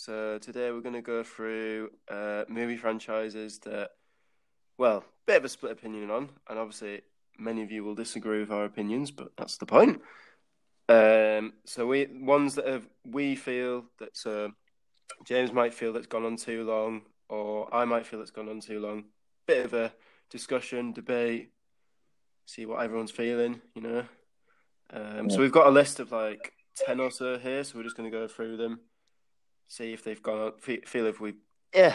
So today we're going to go through uh, movie franchises that, well, bit of a split opinion on, and obviously many of you will disagree with our opinions, but that's the point. Um, so we ones that have we feel that uh, James might feel that's gone on too long, or I might feel it's gone on too long. Bit of a discussion, debate, see what everyone's feeling, you know. Um, Yeah. So we've got a list of like ten or so here, so we're just going to go through them, see if they've gone on, feel if we, yeah,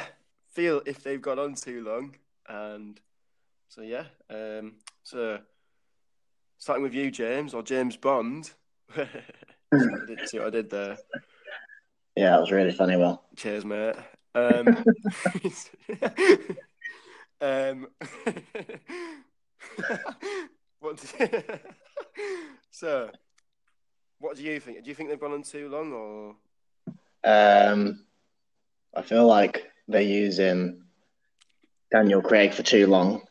feel if they've gone on too long, and so yeah. Um, so starting with you, James, or James Bond. see, what I did, see what I did there. Yeah, that was really funny. Well, Cheers, mate. Um, um, what? do- so, what do you think? Do you think they've gone on too long, or um, I feel like they're using Daniel Craig for too long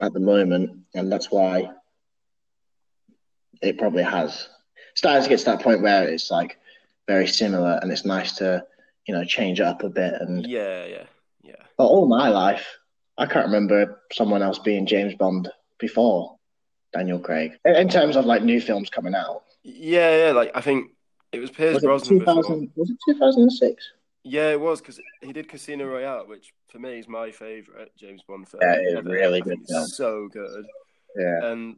at the moment, and that's why it probably has started to get to that point where it's like very similar, and it's nice to you know change it up a bit. And yeah, yeah, yeah, but all my life, I can't remember someone else being James Bond before Daniel Craig in in terms of like new films coming out. yeah, yeah? Like I think it was Pierce Was it Brosnan before. 2000? Was it 2006? Yeah, it was because he did Casino Royale, which for me is my favorite James Bond film. Yeah, it's really good film. So good. Yeah. and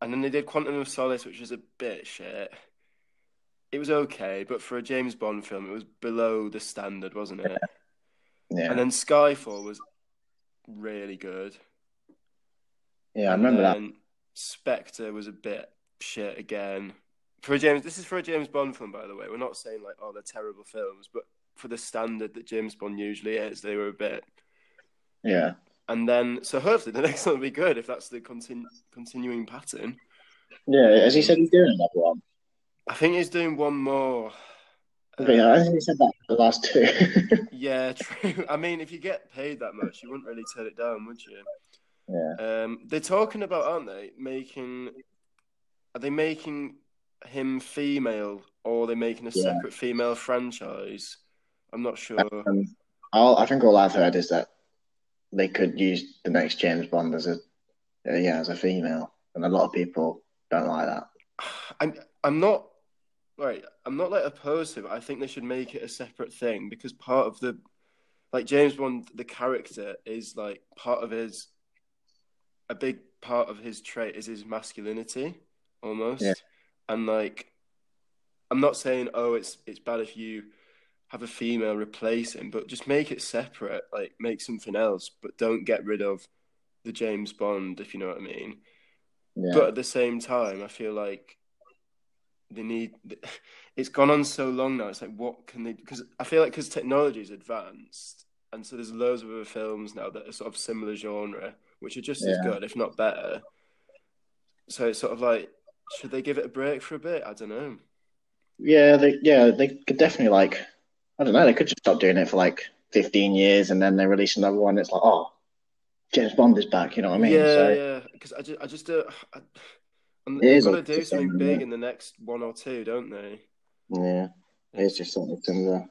and then they did Quantum of Solace, which was a bit shit. It was okay, but for a James Bond film, it was below the standard, wasn't it? Yeah. And then Skyfall was really good. Yeah, I remember that. Spectre was a bit shit again. For a James, this is for a James Bond film, by the way. We're not saying like, oh, they're terrible films, but for the standard that James Bond usually is, they were a bit. Yeah. And then, so hopefully the next one will be good if that's the continu- continuing pattern. Yeah, as he said, he's doing another one. I think he's doing one more. Yeah, I think he said that for the last two. Yeah, true. I mean, if you get paid that much, you wouldn't really turn it down, would you? yeah. Um, they're talking about, aren't they? Making are they making him female, or they're making a Yeah. separate female franchise? I'm not sure. Um, all, I think all I've heard is that they could use the next James Bond as a uh, yeah as a female, and a lot of people don't like that. I'm I'm not right. I'm not like opposed to it. I think they should make it a separate thing because part of the like James Bond, the character is like part of his a big part of his trait is his masculinity almost. Yeah. And like I'm not saying oh it's it's bad if you have a female replace him, but just make it separate, like make something else, but don't get rid of the James Bond, if you know what I mean. Yeah. But at the same time, I feel like they need. It's gone on so long now. It's like, what can they? Because I feel like because technology is advanced, and so there's loads of other films now that are sort of similar genre, which are just as good, if not better. So it's sort of like, should they give it a break for a bit? I don't know. yeah, they yeah they could definitely like I don't know they could just stop doing it for like fifteen years and then they release another one. It's like oh James Bond is back. You know what I mean? yeah, so yeah. Because I just, I just, uh, I, and It they've is got to do something same, big in the next one or two, don't they? yeah, it's just something similar.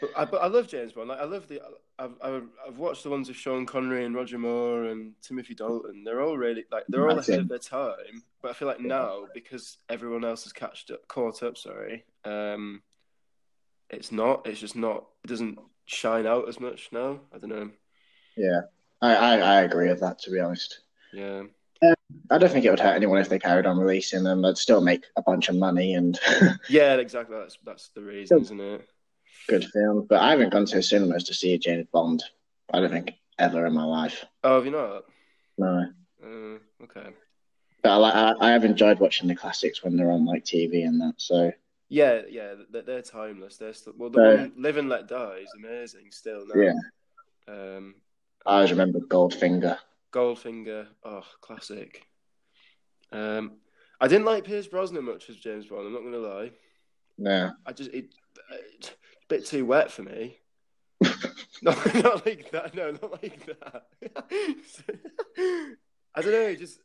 But I, but I love James Bond. Like I love the. I've, I've I've watched the ones with Sean Connery and Roger Moore and Timothy Dalton. They're all really like they're all ahead of their time. But I feel like now because everyone else has catched up, caught up. Sorry, um, it's not. It's just not. It doesn't shine out as much now. I don't know. Yeah, I, I I agree with that. To be honest. Yeah, I don't think it would hurt anyone if they carried on releasing them. They'd still make a bunch of money and yeah, exactly. That's that's the reason, isn't it? Good film. But I haven't gone to cinemas to see a James Bond. I don't think ever in my life. Oh, have you not? No, Uh, okay. but I, I I have enjoyed watching the classics when they're on like TV and that. So Yeah, yeah. They're, they're timeless. They're still, well. The Uh, one Live and Let Die is amazing still now. yeah, Um, I always remember Goldfinger. Goldfinger, oh, classic. Um, I didn't like Pierce Brosnan much as James Bond. I'm not gonna lie. No, I just it, it's a bit too wet for me. no, not like that. No, not like that. I don't know. Just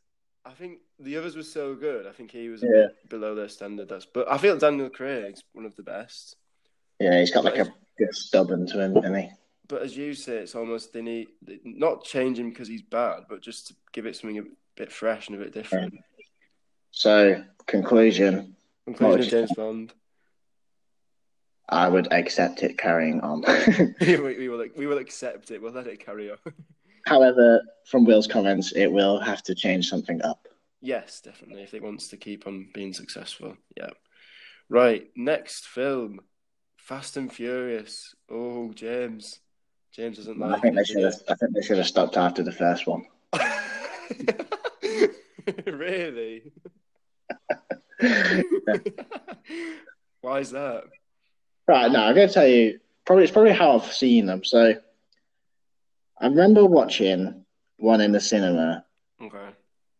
I think the others were so good. I think he was a Yeah. bit below their standard. That's but I feel Daniel Craig's one of the best. Yeah, he's got like a bit stubborn to him, isn't he? But as you say, it's almost they need not change him because he's bad, but just to give it something a bit fresh and a bit different. So, conclusion. Conclusion of James Bond. I would accept it carrying on. we, we will we will accept it. We'll let it carry on. However, from Will's comments, it will have to change something up. yes, definitely. If it wants to keep on being successful, yeah. Right. Next film, Fast and Furious. Oh, James. James doesn't I think they should have. I think they should have stopped after the first one. really? Why is that? Right now, I'm going to tell you. Probably it's probably how I've seen them. So, I remember watching one in the cinema Okay.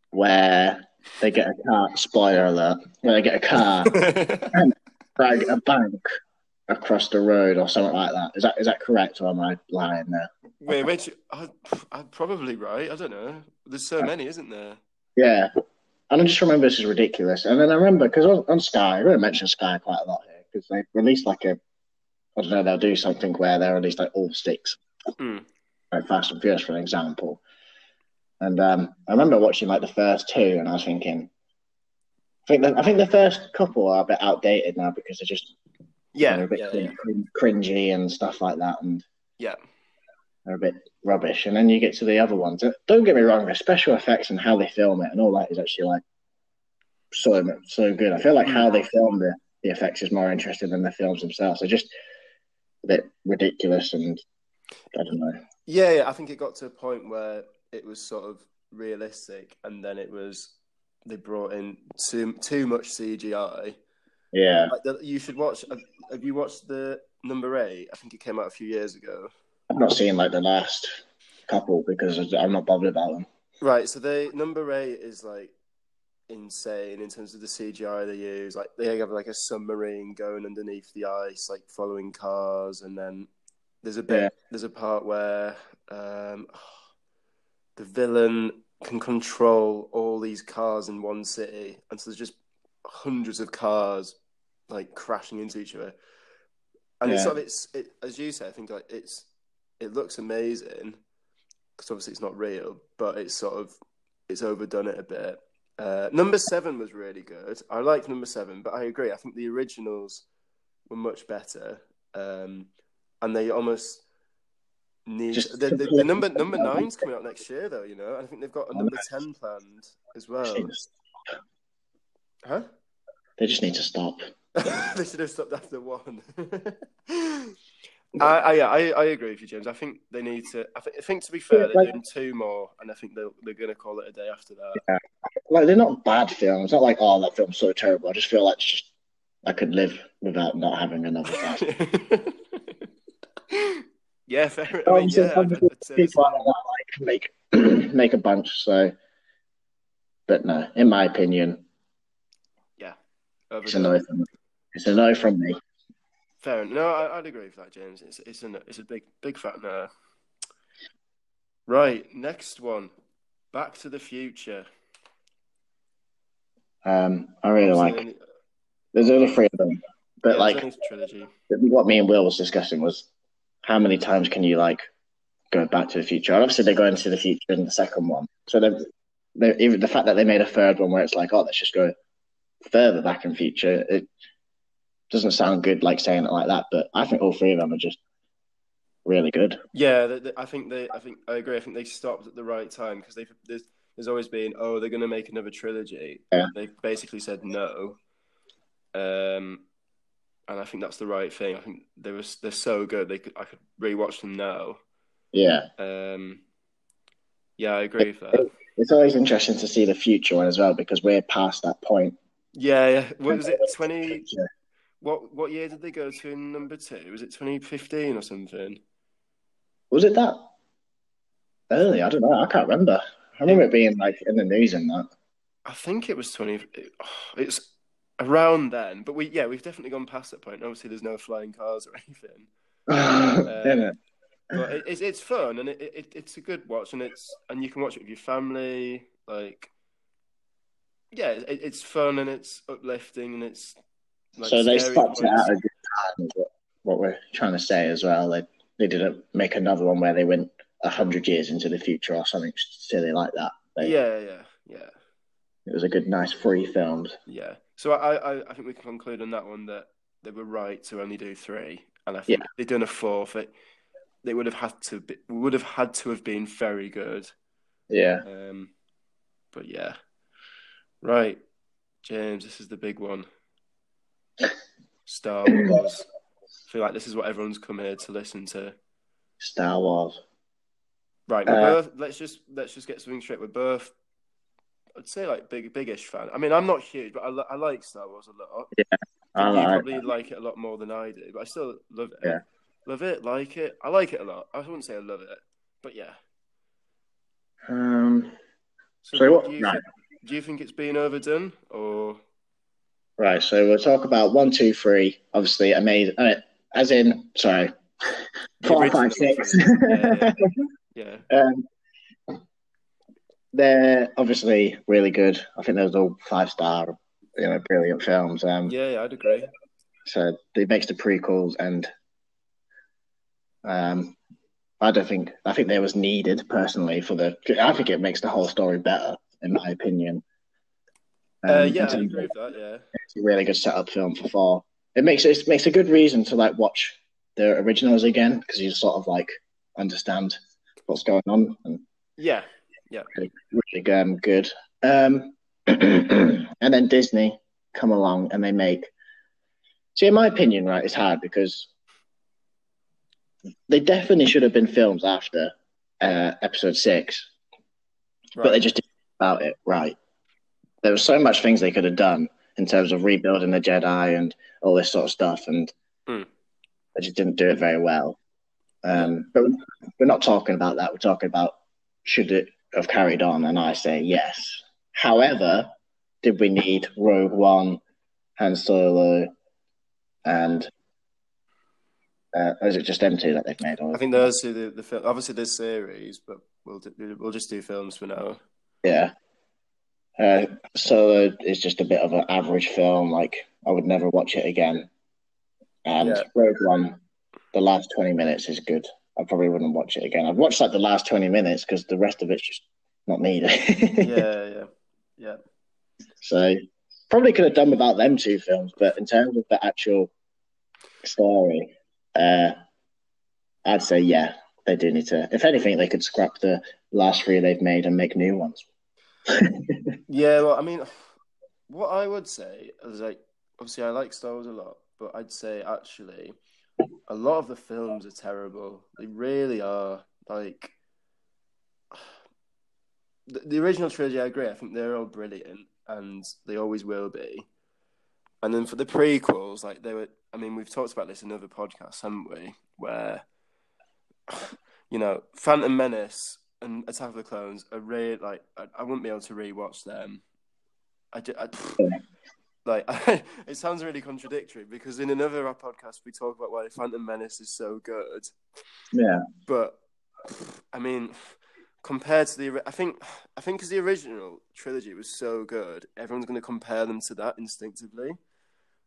where they get a car. Spoiler alert! Where they get a car, and drag a bank across the road or something like that. Is that is that correct or am I lying there? Wait, which I, I'm probably right. I don't know. There's so many, isn't there? Yeah. And I just remember this is ridiculous. And then I remember because on, on Sky, I'm going to mention Sky quite a lot here because they released like a, I don't know, they'll do something where they release like all sticks, Hmm. like Fast and Furious, for an example. And um, I remember watching like the first two, and I was thinking, I think the, I think the first couple are a bit outdated now because they're just Yeah, they're a bit yeah, crin- yeah. cringy and stuff like that, and yeah. they're a bit rubbish. And then you get to the other ones. Don't get me wrong, the special effects and how they film it and all that is actually like so so good. I feel like how they filmed the, the effects is more interesting than the films themselves. They're just a bit ridiculous and I don't know. Yeah, yeah, I think it got to a point where it was sort of realistic, and then it was they brought in too too much CGI. Yeah, Like the, you should watch. Have, have you watched the number eight? I think it came out a few years ago. I've not seen like the last couple because I'm not bothered about them. Right, so they number eight is like insane in terms of the CGI they use. Like they have like a submarine going underneath the ice, like following cars, and then there's a bit Yeah. there's a part where um, the villain can control all these cars in one city, and so there's just hundreds of cars like crashing into each other. And it's Yeah. sort of it's it, as you say, I think like it's it looks amazing because obviously it's not real, but it's sort of it's overdone it a bit. Uh, number seven was really good. I like number seven, but I agree. I think the originals were much better, um, and they almost need the, the, the number number nine's coming out next year, though. You know, I think they've got a number ten planned as well. Huh? They just need to stop. they should have stopped after one. I, I, yeah, I, I agree with you, James. I think they need to. I think, I think to be fair, they're doing two more, and I think they're, they're going to call it a day after that. Like they're not bad films. Not like oh that film's so terrible. I just feel like it's just I could live without not having another Fast. yeah, fair. I mean, yeah, I'd, I'd uh, people like that like make make a bunch. So, but no, in my opinion, yeah, it's a no from me. It's a no from me. Fair. enough. No, I, I'd agree with that, James. It's it's a it's a big big fat no. Right, next one, Back to the Future. Um, I really like. Obviously, There's only three of them, but yeah, like it's only a trilogy. what me and Will was discussing was how many times can you like go back to the future? And obviously, they go into the future in the second one. So they, the fact that they made a third one where it's like, oh, let's just go further back in future. It doesn't sound good, like saying it like that. But I think all three of them are just really good. Yeah, they, they- I think they. I think I agree. I think they stopped at the right time because they there's there's always been oh they're going to make another trilogy. Yeah. They basically said no. Um, and I think that's the right thing. I think they was they're so good. They could I could rewatch them now. Yeah, Um, yeah, I agree with that. it's always interesting to see the future one as well because we're past that point. Yeah, yeah. What was it? Twenty. What what year did they go to in number two? Was it twenty fifteen or something? Was it that early? I don't know. I can't remember. I remember it being like in the news and that. I think it was twenty. It's around then, but we yeah we've definitely gone past that point. Obviously, there's no flying cars or anything. Um, it? but it, it's it's fun and it, it it's a good watch and it's and you can watch it with your family like yeah it, it's fun and it's uplifting and it's like so they scary stopped it at a good time. is what we're trying to say as well. They they didn't make another one where they went a hundred years into the future or something silly like that. They, Yeah, yeah, yeah, it was a good, nice, free film. yeah. So I, I, I think we can conclude on that one that they were right to only do three, and I think Yeah. they'd done a fourth, it they would have had to be, would have had to have been very good. Yeah, Um, but yeah, right, James, this is the big one. Star Wars. I feel like this is what everyone's come here to listen to. Star Wars. Right, we're Uh, both, let's just let's just get something straight. We're both, I'd say, like big biggish fan. I mean, I'm not huge, but I, I like Star Wars a lot. Yeah, I you like- probably like it a lot more than I do, but I still love it. Yeah. Love it, like it. I like it a lot. I wouldn't say I love it, but yeah. Um, So, So what- do, you right. think, do you think it's been overdone, or right, so we'll talk about one, two, three. Obviously, amazing. Uh, as in, sorry, four, five, six. Yeah, yeah, um, they're obviously really good. I think those are all five star, you know, brilliant films. Um, yeah, yeah? I'd agree. So it makes the prequels, and um, I don't think I think they was needed personally for the. I think it makes the whole story better, in my opinion. Um, Uh, yeah, I agree with that. Yeah, It's a really good setup film for four. It makes it makes a good reason to like watch the originals again because you sort of like understand what's going on and yeah, really um, good. Um, and then Disney come along and they make. See, in my opinion, right, it's hard because they definitely should have been films after uh, episode six, right. but they just didn't about it right. There was so much things they could have done in terms of rebuilding the Jedi and all this sort of stuff, and Hmm. they just didn't do it very well. Um, but we're not talking about that. We're talking about should it have carried on, and I say yes. However, did we need Rogue One, Han Solo, and uh, is it just them two that they've made? Or, I think those are the the film. Obviously, there's series, but we'll do, we'll just do films for now. Yeah. Uh, Solo is just a bit of an average film. Like I would never watch it again. And Yeah. Rogue One, the last twenty minutes is good. I probably wouldn't watch it again. I've watched like the last twenty minutes because the rest of it's just not needed. Yeah, yeah, yeah. so probably could have done without them two films. But in terms of the actual story, uh, I'd say yeah, they do need to. If anything, they could scrap the last three they've made and make new ones. Yeah, well, I mean, what I would say is like, obviously, I like Star Wars a lot, but I'd say actually, a lot of the films are terrible. They really are. Like, the, the original trilogy, I agree. I think they're all brilliant, and they always will be. And then for the prequels, like they were. I mean, we've talked about this in other podcasts, haven't we? Where, you know, Phantom Menace and Attack of the Clones are really like I, I wouldn't be able to rewatch them. I, I like it sounds really contradictory because in another podcast we talk about why Phantom Menace is so good, Yeah, but I mean, compared to the, I think I think because the original trilogy was so good, everyone's going to compare them to that instinctively.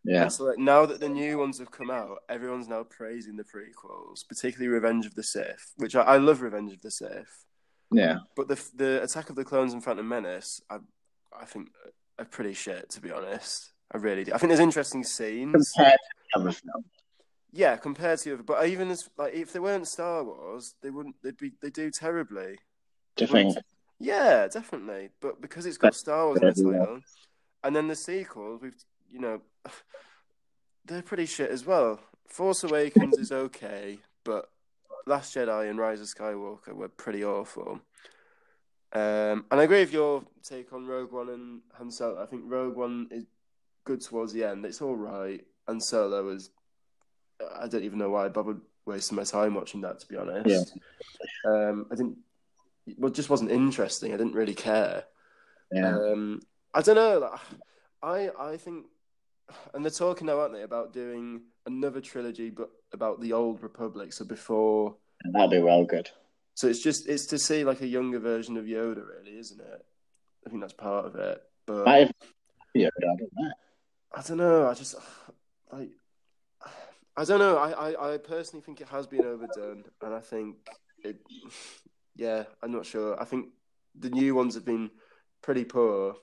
yeah, And so like now that the new ones have come out, everyone's now praising the prequels, particularly Revenge of the Sith, which I, I love. Revenge of the Sith. Yeah. But the the Attack of the Clones and Phantom Menace, I I think are pretty shit to be honest. I really do. I think there's interesting scenes. Compared to the other film. Yeah, compared to the other, but even as like if they weren't Star Wars, they wouldn't. They'd be. They do terribly. Do you think? Yeah, definitely. But because it's got Star Wars in the title, and then the sequels, we've you know, they're pretty shit as well. Force Awakens is okay, but Last Jedi and Rise of Skywalker were pretty awful. Um, and I agree with your take on Rogue One and Han Solo. I think Rogue One is good towards the end. It's all right, and Solo was. I don't even know why I bothered wasting my time watching that. To be honest, um, I didn't. Well, it just wasn't interesting. I didn't really care. Yeah, Um, I don't know. I I think, and they're talking now, aren't they, about doing another trilogy, but about the old Republic. So before, that'd be well good. so it's just it's to see like a younger version of Yoda, really, isn't it? I think that's part of it. But have, yeah, I don't know. I don't know. I just like I don't know. I, I, I personally think it has been overdone, and I think it. Yeah, I'm not sure. I think the new ones have been pretty poor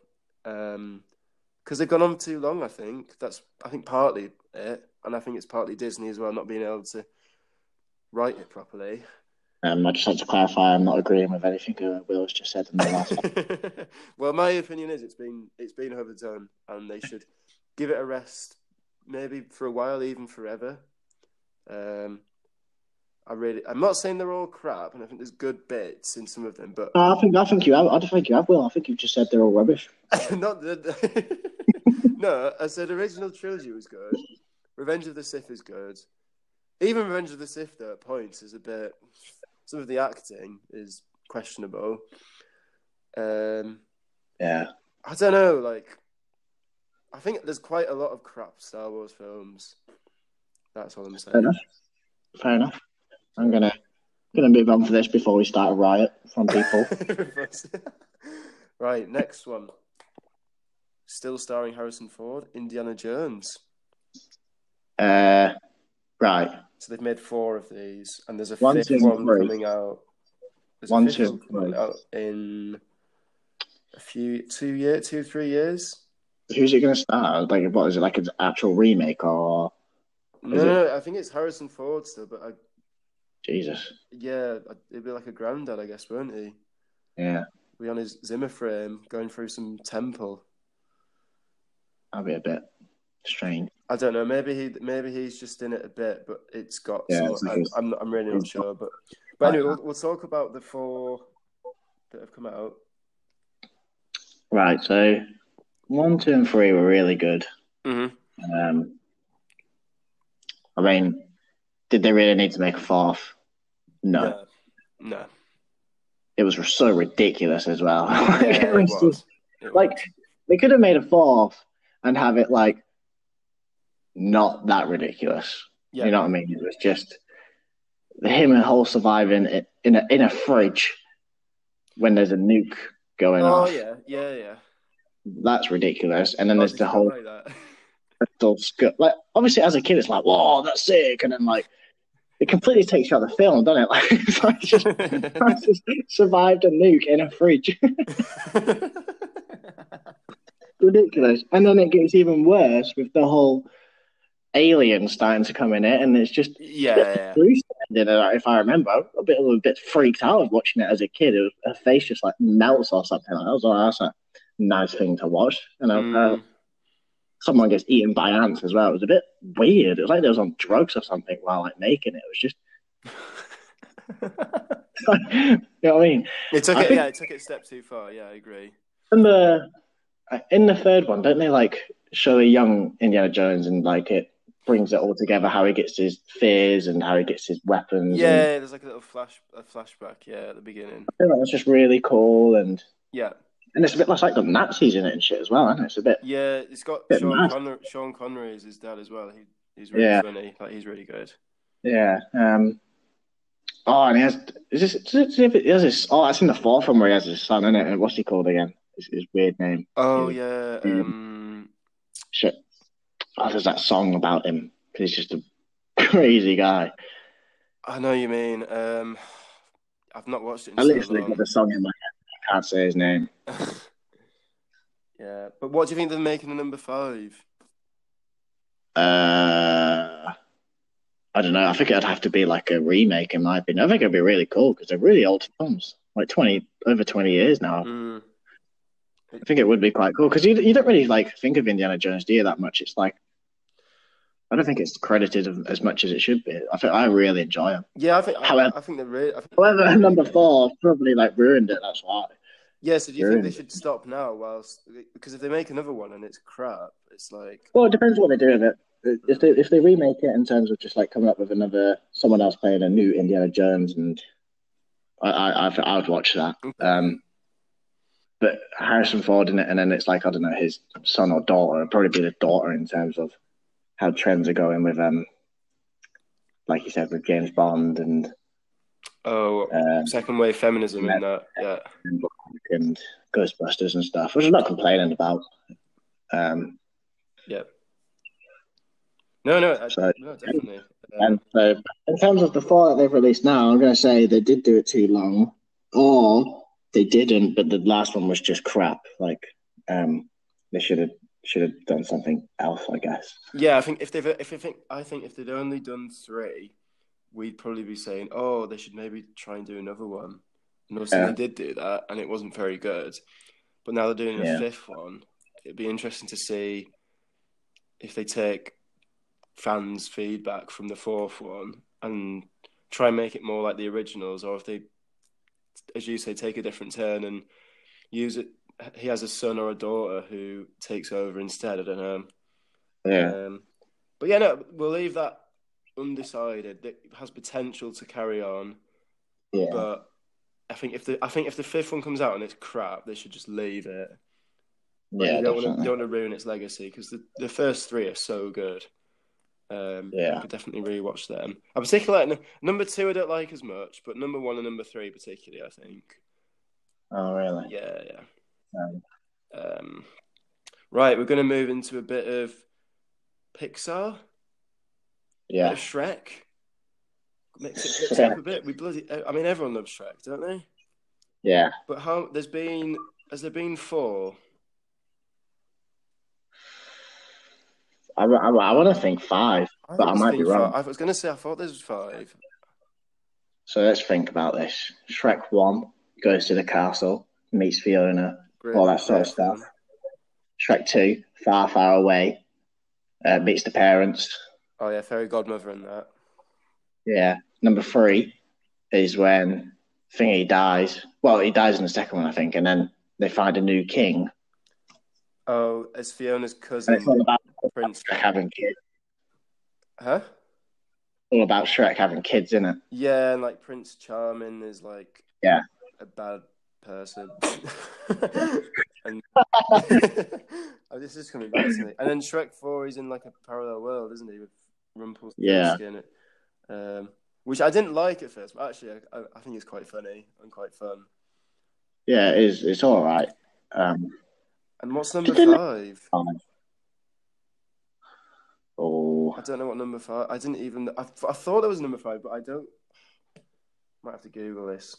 um, because they've gone on too long. I think that's I think partly it, and I think it's partly Disney as well not being able to write it properly. Um, I just like to clarify, I'm not agreeing with anything uh, Will's just said in the last. well, my opinion is it's been it's been overdone, and they should give it a rest, maybe for a while, even forever. Um, I really, I'm not saying they're all crap, and I think there's good bits in some of them, but no, I think I think you have. I don't think you have. Will I think you've just said they're all rubbish. not the, no. I said original trilogy was good. Revenge of the Sith is good. Even Revenge of the Sith, though, at points is a bit. Some of the acting is questionable. Um, yeah, I don't know. Like, I think there's quite a lot of crap Star Wars films. That's all I'm saying. Fair enough. Fair enough. I'm gonna gonna move on for this before we start a riot from people. right, next one. Still starring Harrison Ford, Indiana Jones. Uh, right. So they've made four of these, and there's a One, fifth two, one three. coming out. There's One, two, coming out in a few two year, two three years. Who's it gonna start? Like, what is it? Like an actual remake or No, Is it- no, no, I think it's Harrison Ford still, but I, Jesus? yeah, it'd be like a granddad, I guess, won't he? Yeah, Be on his Zimmer frame, going through some temple. that'd be a bit strange. I don't know. Maybe he, maybe he's just in it a bit, but it's got. Yeah, some, I'm, I'm, I'm really not sure, but but anyway, we'll, we'll talk about the four that have come out. Right. So one, two, and three were really good. Mm-hmm. Um, I mean, did they really need to make a fourth? No. No, no. It was so ridiculous as well. Yeah, It it was was. just- It like was. they could have made a fourth and have it like not that ridiculous. yeah, You know what I mean? It was just him and Hole surviving in a in a fridge when there's a nuke going on. Oh off. yeah, yeah, yeah. That's ridiculous. And then Oh, there's the whole like that? crystal. Like obviously, as a kid, it's like, "Whoa, that's sick!" And then like it completely takes you out of the film, doesn't it? Like it's like just, just survived a nuke in a fridge. ridiculous. And then it gets even worse with the whole alien starting to come in it, and it's just yeah, yeah. If I remember, a bit a bit freaked out of watching it as a kid. It was, her face just like melts or something. That was like, "Oh, that's a nice thing to watch. You know, uh, Mm. Someone gets eaten by ants as well. It was a bit weird. It was like they was on drugs or something while like making it. It was just, you know what I mean? it took I it. think- Yeah, it took it a step too far. Yeah, I agree. In the in the third one, don't they like show a young Indiana Jones and like it brings it all together? How he gets his fears and how he gets his weapons. Yeah, and there's like a little flash, a flashback. Yeah, at the beginning. I it's just really cool and. Yeah, And it's a bit less like the Nazis in it and shit as well, isn't it? It's a bit. yeah. It's got Sean mad. Connery. Sean Connery is his dad as well. He, he's really Yeah. funny. Like he's really good. Yeah. Um. Oh, and he has. Is this? Is it, he has his. Oh, that's in the fourth one where he has his son, isn't it? What's he called again? His, his weird name. Oh Yeah. yeah. Um, Shit. Oh, there's that song about him. because He's just a crazy guy. I know you mean. Um, I've not watched it in I so literally long. got the song in my head. Can't say his name. yeah, but what do you think they're making a number five? Uh. I don't know. I think it'd have to be like a remake, in my opinion. I think it'd be really cool because they're really old films, like twenty over twenty years now. Mm. I think it would be quite cool because you you don't really like think of Indiana Jones, do you? That much. It's like I don't think it's credited as much as it should be. I think I really enjoy it. Yeah, I think. However- I, I think they're really. I think, However, number four probably like ruined it. That's why. yeah. So do you They're think they should stop now? Whilst because if they make another one and it's crap, it's like Well, it depends what they do with it. If they if they remake it in terms of just like coming up with another someone else playing a new Indiana Jones, and I I I, I would watch that. Um, but Harrison Ford in it, and then it's like I don't know his son or daughter. It'd probably be the daughter in terms of how trends are going with um, like you said with James Bond and oh, um, second wave feminism in that. Yeah. and Ghostbusters and stuff, which I'm not complaining about. Um, Yeah. No, no, I, So- no, definitely. Um, And so, in terms of the four that they've released now, I'm going to say they did do it too long, or they didn't, but the last one was just crap. Like, um, they should have should have done something else, I guess. yeah, I think if they've, if I think, I think if they'd only done three, we'd probably be saying, oh, they should maybe try and do another one. And obviously Yeah. they did do that, and it wasn't very good. But now they're doing a Yeah. fifth one. It'd be interesting to see if they take fans' feedback from the fourth one and try and make it more like the originals, or if they, as you say, take a different turn and use it. He has a son or a daughter who takes over instead. I don't know. Yeah, Um, but yeah, no, we'll leave that undecided. It has potential to carry on, yeah, but I think if the I think if the fifth one comes out and it's crap, they should just leave it. Like, yeah, you don't want to don't want to ruin its legacy because the, the first three are so good. Um, Yeah. you could definitely rewatch them. I particularly like number two. I don't like as much, but number one and number three particularly, I think. Oh, really? Yeah, yeah. Um, right, we're going to move into a bit of Pixar. yeah, of Shrek. Mix it, mix up a bit. We bloody. I mean, everyone loves Shrek, don't they? yeah. But how? There's been. Has there been four? I, I, I want to think five, I but I might be wrong. five. I was going to say I thought there was five. So let's think about this. Shrek one goes to the castle, meets Fiona. Great, All that sort of stuff. Shrek two, far, far away, uh, meets the parents. Oh yeah, fairy godmother and that. Yeah. Number three is when Thingy dies. Well, he dies in the second one, I think, and then they find a new king. Oh, it's Fiona's And cousin, it's all about Prince. Shrek having kids. Huh? All about Shrek having kids, isn't it? Yeah, and like Prince Charming is like Yeah. a bad person. and oh, this is coming back to me. And then Shrek Four, he's in like a parallel world, isn't he, with Rumpelstiltskin? Um, which I didn't like at first, but actually, I, I, I think it's quite funny and quite fun. Yeah, it is. It's all right. Um, And what's number Did five? fine. Oh, I don't know what number five. I didn't even. I, I thought there was number five, but I don't. Might have to Google this.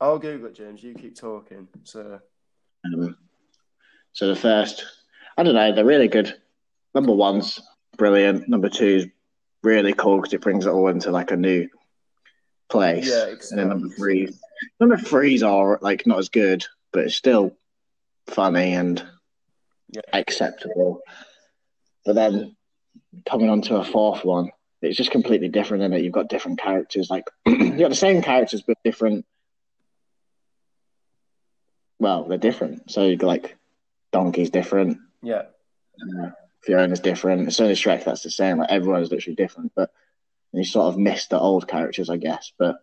I'll Google it, James. You keep talking. So um, so the first, I don't know, they're really good. Number one's brilliant. Number two's really cool because it brings it all into like a new place. Yeah, exactly. and then number three, number three's are like not as good, but it's still funny and Yeah. acceptable. But then coming on to a fourth one, it's just completely different in it. You've got different characters, like you've got the same characters but different. Well, they're different. So like Donkey's different, yeah, uh, Fiona's different. It's only Shrek that's the same. Like everyone's literally different, but you sort of miss the old characters, I guess. But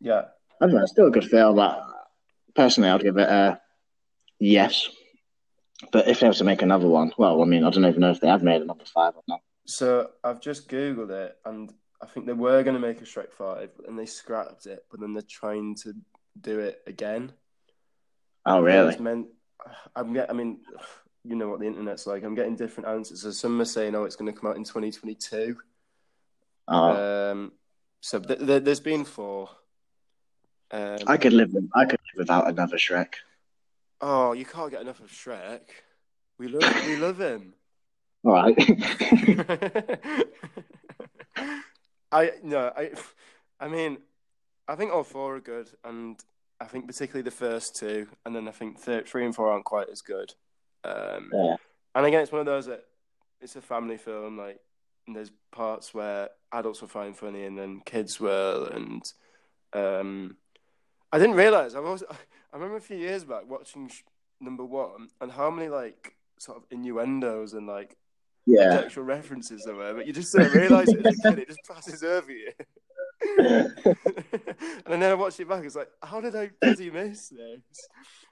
yeah. I don't know. It's still a good film, but personally, I'd give it a yes. But if they were to make another one, well, I mean, I don't even know if they have made another five or not. So I've just googled it, and I think they were going to make a Shrek Five, and they scrapped it. But then they're trying to do it again. Oh, really? Meant. I'm get. I mean, you know what the internet's like. I'm getting different answers. So some are saying, "Oh, it's going to come out in 2022." Oh, Um, so th- th- there's been four. Um, I could live. With, I could live without another Shrek. Oh, you can't get enough of Shrek. We love. we love him. All right. I no, I, I mean, I think all four are good, and I think particularly the first two, and then I think th- three and four aren't quite as good. Um, yeah. and again, it's one of those that it's a family film. Like, and there's parts where adults will find funny, and then kids will. And um, I didn't realize I. I remember a few years back watching sh- number one, and how many like sort of innuendos and like Yeah. sexual references there were, but you just don't realise it as a kid. It just passes over you. and then I watched it back. It's like, how did I bloody miss this?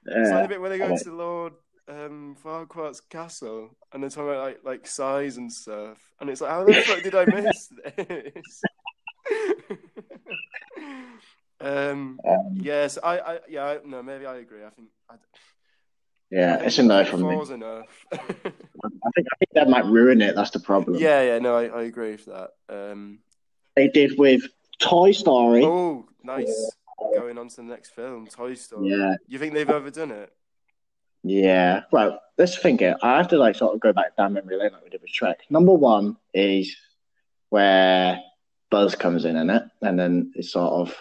It's like the bit where they go Yeah. to Lord um, Farquaad's castle and they're talking about like like size and stuff, and it's like, how the fuck did I miss this? um, Um, yes, I, I, yeah, I, no, maybe I agree. I think I, Yeah, it's a no from me. Four's enough. I think I think that might ruin it. That's the problem. yeah, yeah, no, I, I agree with that. Um, They did with Toy Story. oh, nice. Going on to the next film, Toy Story. Yeah. You think they've overdone it? Yeah. Well, let's think it. I have to like sort of go back down memory lane like we did with Shrek. Number one is where Buzz comes in in it, and then it's sort of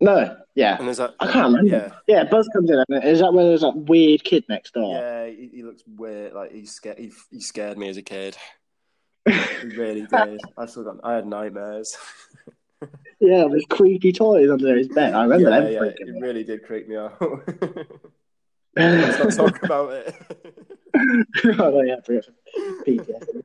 no, yeah. And is that? I can't remember. Yeah, Yeah, Buzz comes in. And is that where there's that weird kid next door? yeah. He, he looks weird. Like he scared. He, he scared me as a kid. Really did. I still got. I had nightmares. Yeah, with creepy toys under his bed. I remember yeah, them. yeah. It really did creep me out. Let's not talk about it. oh, yeah, PTSD.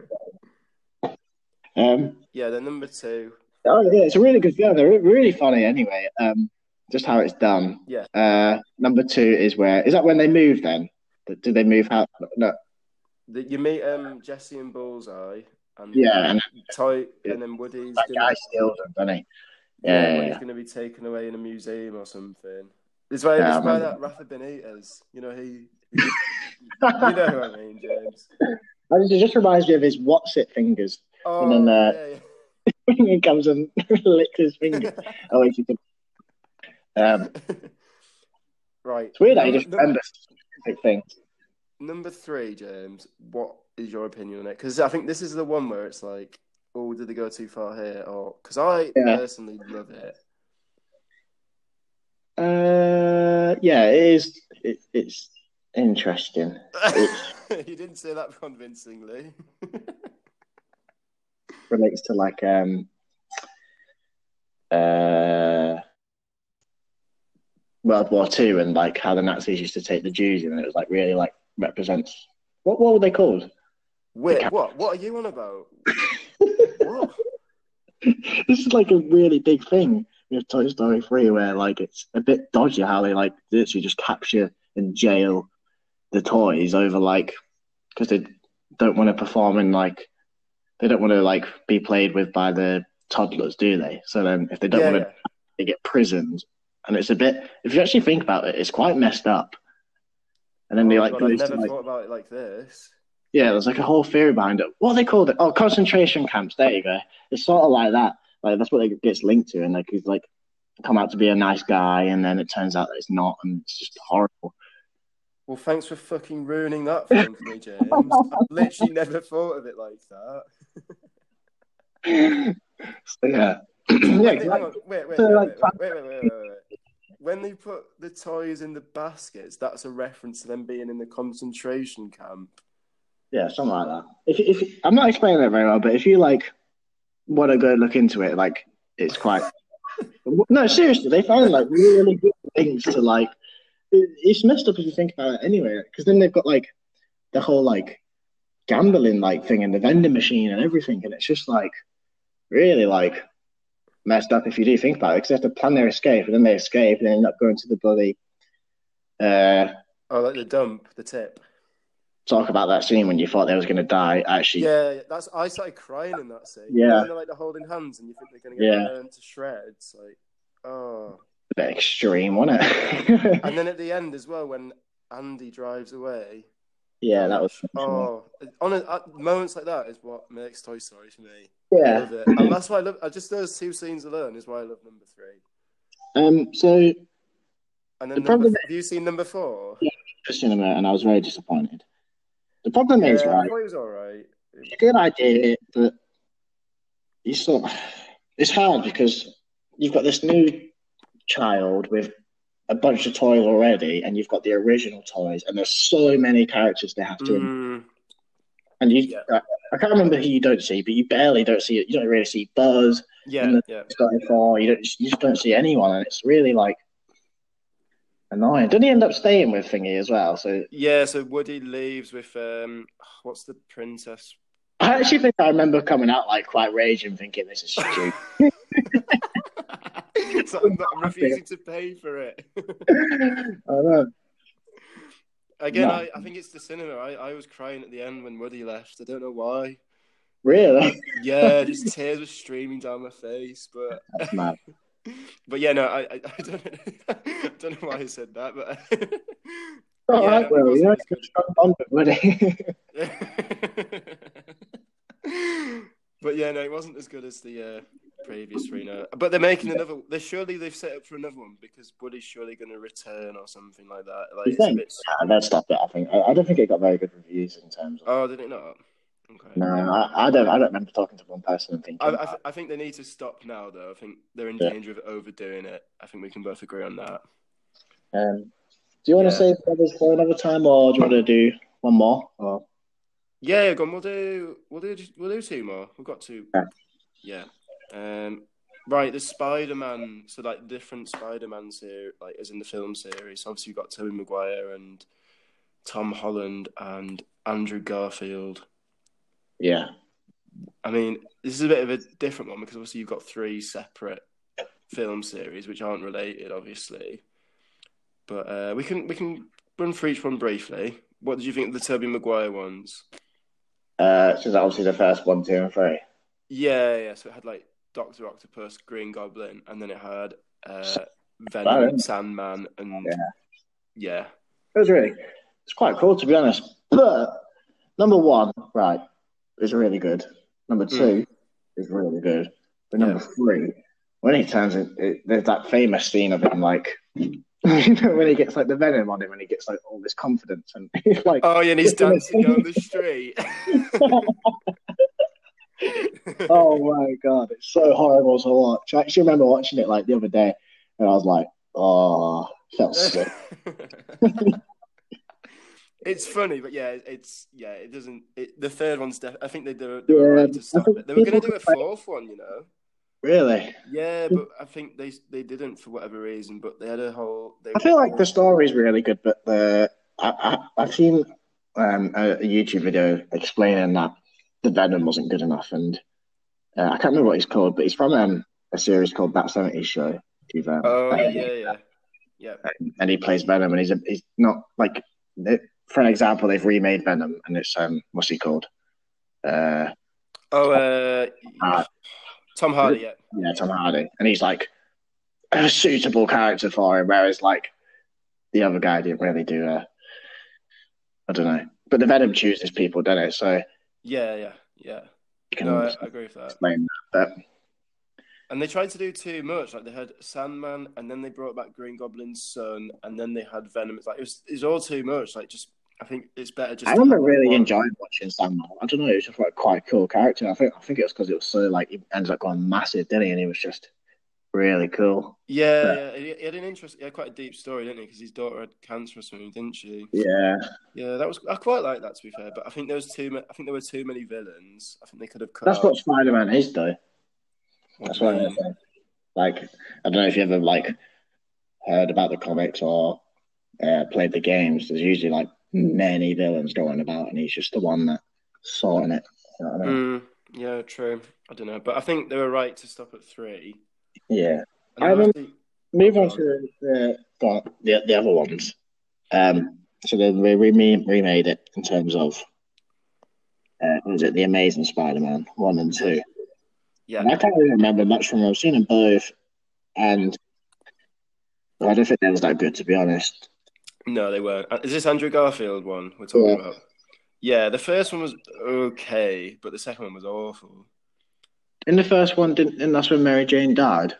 Um, yeah, the number two. oh, yeah, it's a really good film. They're really funny anyway. Um, just how it's done. Yeah. Uh, number two is where is that when they move then? Did they move out? No. The, you meet um Jessie and Bullseye, and Yeah, and Toy, and then Woody's that gonna, guy steals them, doesn't he? yeah, Yeah, yeah, yeah. going to be taken away in a museum or something. It's why, Yeah, it's why that Rafa Benitez, you know, he, he you know who I mean, James. And It just reminds me of his what's it fingers. Oh, then, uh, yeah, he comes and licks his finger. oh, wait, you can. Um, right. it's weird Number- just remember things. Number three, James. What is your opinion on it? Because I think this is the one where it's like, oh, did they go too far here? Or because I Yeah. personally love it. Uh, yeah, it is. It, it's interesting. you didn't say that convincingly. Relates to like um, uh, World War Two and like how the Nazis used to take the Jews, and it was like really like represents what what were they called? Wait, what? What are you on about? what? this is like a really big thing with Toy Story 3 where like it's a bit dodgy how they like literally just capture and jail the toys over like because they don't want to perform in like they don't want to like be played with by the toddlers do they so then if they don't Yeah, want to yeah. they get prisoned and it's a bit if you actually think about it it's quite messed up and then Oh they like God, go I to, never like thought about it like this. Yeah, there's like a whole theory behind it. What are they called? It? Oh, concentration camps. There you go. It's sort of like that. Like that's what it gets linked to, and like he's like come out to be a nice guy, and then it turns out that it's not, and it's just horrible. Well, thanks for fucking ruining that for me, James. I literally never thought of it like that. So yeah, yeah, exactly. hang on, wait, wait, so, wait, like, wait, wait, wait, wait, wait, wait, wait. When they put the toys in the baskets, that's a reference to them being in the concentration camp. Yeah, something like that. If if I'm not explaining it very well, but if you like want to go look into it, like it's quite. No, seriously, they found like really good things to like. it- It's messed up if you think about it anyway, because then they've got like the whole like gambling like thing and the vending machine and everything, and it's just like really like messed up if you do think about it. Because they have to plan their escape, and then they escape, and they end up going to the bloody. Uh, Oh, like the dump, the tip. Talk about that scene when you thought they was going to die. Actually, Yeah, that's. I started crying in that scene. Yeah. they're like they're holding hands, and you think they're gonna get Yeah. burned to shreds. Like, oh. a bit extreme, wasn't it? And then at the end as well, when Andy drives away. yeah, that was. Oh, on a, moments like that is what makes Toy Story for me. I Yeah. love it, and that's why I love. I just those two scenes alone is why I love number three. Um. So And then The number, problem- have you seen number four? for cinema, and I was very disappointed. The problem is, yeah, I right? it was all right. It's a good idea, but you sort. It's hard because you've got this new child with a bunch of toys already, and you've got the original toys, and there's so many characters they have to. Mm, And you, Yeah. I, I can't remember who you don't see, but you barely don't see it. You don't really see Buzz. yeah, And the- yeah. Four. You don't. You just don't see anyone, and it's really like annoying. Did he end up staying with Thingy as well? So Yeah, so Woody leaves with um, what's the princess? I actually think I remember coming out like quite raging, thinking this is stupid. so I'm, not, I'm refusing to pay for it. I know. Again, No. I, I think it's the cinema. I, I was crying at the end when Woody left. I don't know why. Really? Yeah, just tears were streaming down my face. But That's mad. But yeah, no, I, I, I don't, know, I don't know why I said that, but All Yeah, right, no, it well, wasn't you know, as good. it's strong buddy. but yeah, no, it wasn't as good as the uh, previous three. No, but they're making another. They surely they've set up for another one because Woody's surely going to return or something like that. Like, You it's a think? bit- they'll stop it. I think. I, I don't think it got very good reviews in terms of. Oh, did it not? Okay. No, I, I don't. I don't remember talking to one person and thinking. I, I, th- I think they need to stop now, though. I think they're in Yeah. danger of overdoing it. I think we can both agree on that. um, do you want Yeah. to save others for another time, or do you want to do one more? Or Yeah, yeah, go on. We'll do. We'll do. We'll do two more. We've got two. Yeah. Yeah. Um. Right. The Spider-Man. So like different Spider-Man series, like as in the film series. Obviously, you've got Tobey Maguire and Tom Holland and Andrew Garfield. Yeah, I mean, this is a bit of a different one because obviously you've got three separate film series which aren't related, obviously. But uh, we can we can run through each one briefly. What did you think of the Tobey Maguire ones? uh, so obviously the first one, two, and three. Yeah, yeah. So it had like Doctor Octopus, Green Goblin, and then it had uh. Venom, Sandman, and Yeah. yeah, It was really, it's quite cool to be honest. But number one, right, is really good. Number hmm. two is really good. But number three, when he turns it, it, there's that famous scene of him like, you know, when he gets like the venom on him, and he gets like all this confidence, and he's like, Oh yeah, and he's dancing down the street. oh my god, it's so horrible to watch. I actually remember watching it like the other day, and I was like, oh, felt sick. It's funny, but yeah, it's yeah, it doesn't. It, the third one's def- I think they do. They were Yeah, right to stop it. They were going to do a fourth one, you know. Really, Yeah, but I think they they didn't for whatever reason. But they had a whole. They, I feel like the story's really good, but the I, I I've seen um, a, YouTube video explaining that the venom wasn't good enough, and uh, I can't remember what he's called, but he's from um, a series called That Seventies Show. um, Oh yeah, yeah, yeah. and he plays Venom, and he's a, he's not like for an example, they've remade Venom, and it's um what's he called? Uh, Oh, uh, Uh, Tom Hardy. Yeah, yeah, Tom Hardy, and he's like a suitable character for him, whereas like the other guy didn't really do a. I don't know, but the Venom chooses people, doesn't it? So yeah, yeah, yeah. you can No, I, I agree with that. explain that. And they tried to do too much. Like they had Sandman, and then they brought back Green Goblin's son, and then they had Venom. It's like it was, it was all too much. Like just, I think it's better just. I remember really one. enjoying watching Sandman. I don't know, it was just like quite a cool character. I think I think it was because it was so like he ends up going massive, didn't he? And he was just really cool. Yeah, yeah. He, he had an interest. He had quite a deep story, didn't he? Because his daughter had cancer or something, didn't she? Yeah, Yeah, that was. I quite like that to be fair, but I think there was too. ma- I think there were too many villains. I think they could have cut. that's out- what Spider Man is, though. What That's do you what I mean? Like, I don't know if you ever like heard about the comics or uh, played the games. There's usually like many villains going about, and he's just the one that sorting it. You know what I mean? Mm, yeah, true. I don't know, but I think they were right to stop at three. Yeah. And I then remember- obviously- Move on to the the, the, the other ones. Um, so they they reme- remade it in terms of uh, what was it the Amazing Spider-Man one and two? Yeah, And I can't really remember much from them. I've seen them both, and I don't think they was that good to be honest. no, they weren't. Uh, Is this Andrew Garfield one we're talking Yeah. about? Yeah, the first one was okay, but the second one was awful. In the first one, didn't and that's when Mary Jane died,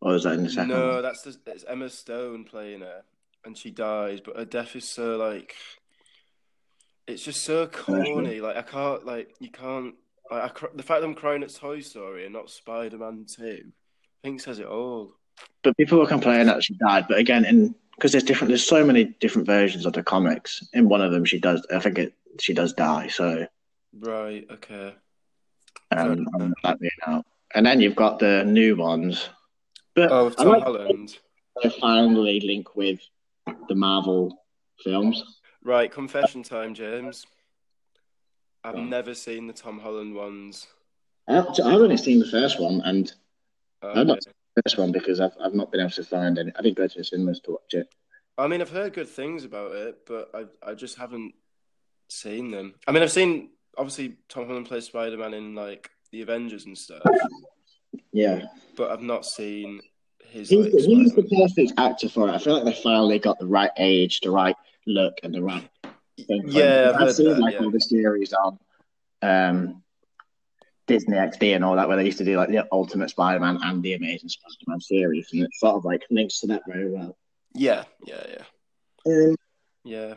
or was that in the second? No, one? that's the, it's Emma Stone playing her, and she dies. But her death is so like, it's just so corny. Like I can't like you can't. I, cr- the fact that I'm crying at Toy Story and not Spider Man Two, I think says it all. But people were complaining that she died. But again, in because there's different, there's so many different versions of the comics. In one of them, she does. I think it she does die. So Right. Okay. um, I'm that being out. And then you've got the new ones. But Oh, Tom like Holland. they finally link with the Marvel films. Right. Confession time, James. I've Go on. never seen the Tom Holland ones. I- I've only seen the first one, and Okay. I'm not the first one because I've I've not been able to find any. I didn't go to the cinemas to watch it. I mean, I've heard good things about it, but I I just haven't seen them. I mean, I've seen obviously Tom Holland plays Spider Man in like the Avengers and stuff, Yeah, but I've not seen his. He's like, the, he's the perfect actor for it. I feel like they finally got the right age, the right look, and the right thing. Yeah. I've I've seen that, like yeah. all the series on um, Disney XD and all that, where they used to do like the Ultimate Spider-Man and the Amazing Spider-Man series, and it sort of like links to that very well. Yeah, yeah, yeah, Um, yeah.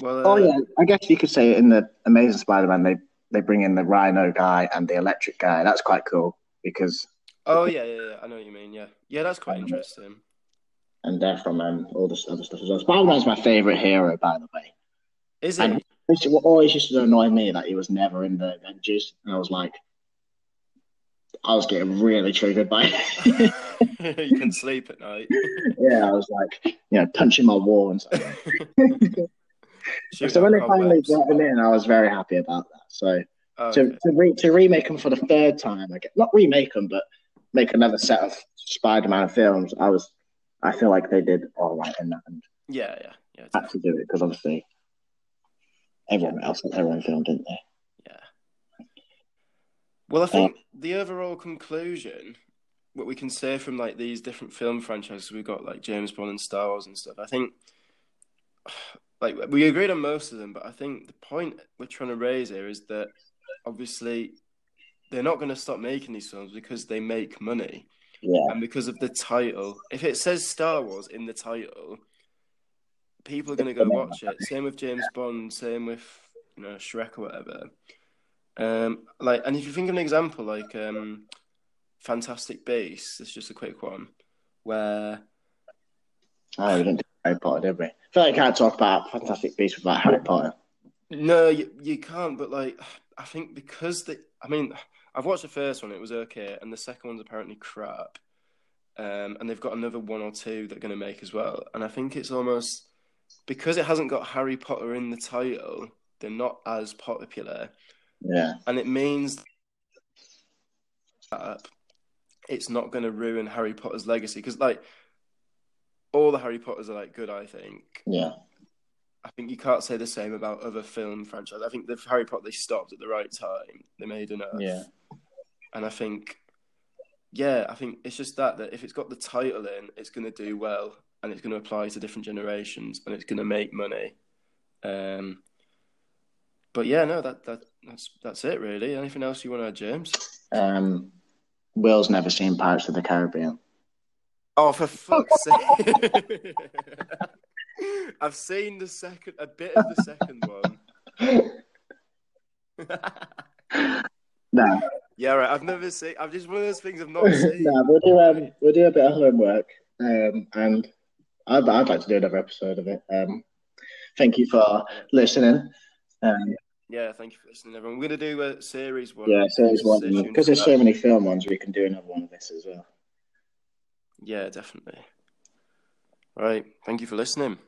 Well, oh uh, yeah, I guess you could say in the Amazing Spider-Man they they bring in the Rhino guy and the Electric guy. That's quite cool because Oh yeah, yeah, yeah. I know what you mean. Yeah, yeah. That's quite interesting. and they're from um, all this other stuff as well. Spider-Man's my favorite hero, by the way. Is And it? What always used to annoy me that he was never in the Avengers, and I was like, I was getting really triggered by it. you can sleep at night. yeah, I was like, you know, punching my wall and stuff. So when they finally brought him in, I was very happy about that. So Oh, to to, re- to remake them for the third time, I guess, not remake them, but make another set of Spider-Man films, I was, I feel like they did all right in that, and Yeah, yeah, yeah. had to do it because obviously everyone else had their own film, didn't they? Yeah. Well, I um, think the overall conclusion, what we can say from like these different film franchises we've got, like James Bond and Star Wars and stuff, I think, like, we agreed on most of them, but I think the point we're trying to raise here is that obviously they're not going to stop making these films because they make money Yeah, and because of the title. If it says Star Wars in the title, people are going to go watch it. Same with James Bond. Same with you know Shrek or whatever. Um, like, and if you think of an example like um, Fantastic Beasts, it's just a quick one where oh, we didn't do Harry Potter, did we? I feel like I can't talk about Fantastic Beasts without Harry Potter. no, you, you can't. But like, I think because the, I mean, I've watched the first one; it was okay, and the second one's apparently crap. Um, and they've got another one or two they're going to make as well. And I think it's almost because it hasn't got Harry Potter in the title, they're not as popular. Yeah, and it means that it's not going to ruin Harry Potter's legacy because like all the Harry Potters are like good. I think. yeah, I think you can't say the same about other film franchises. I think the Harry Potter they stopped at the right time. They made enough. yeah. And I think, yeah, I think it's just that that if it's got the title in, it's going to do well and it's going to apply to different generations and it's going to make money. Um, but yeah, no, that that that's that's it really. Anything else you want to add, James? Um, Will's never seen Pirates of the Caribbean. Oh, for fuck's sake! I've seen the second, a bit of the second one. No, yeah, right. I've never seen. I've just one of those things I've not seen. no, we'll do um, we'll do a bit of homework, um, and I'd, I'd like to do another episode of it. Um, thank you for listening. Um, Yeah, thank you for listening, everyone. We're gonna do a series one. yeah, series one because there's so many film ones. We can do another one of this as well. Yeah, definitely. All right. Thank you for listening.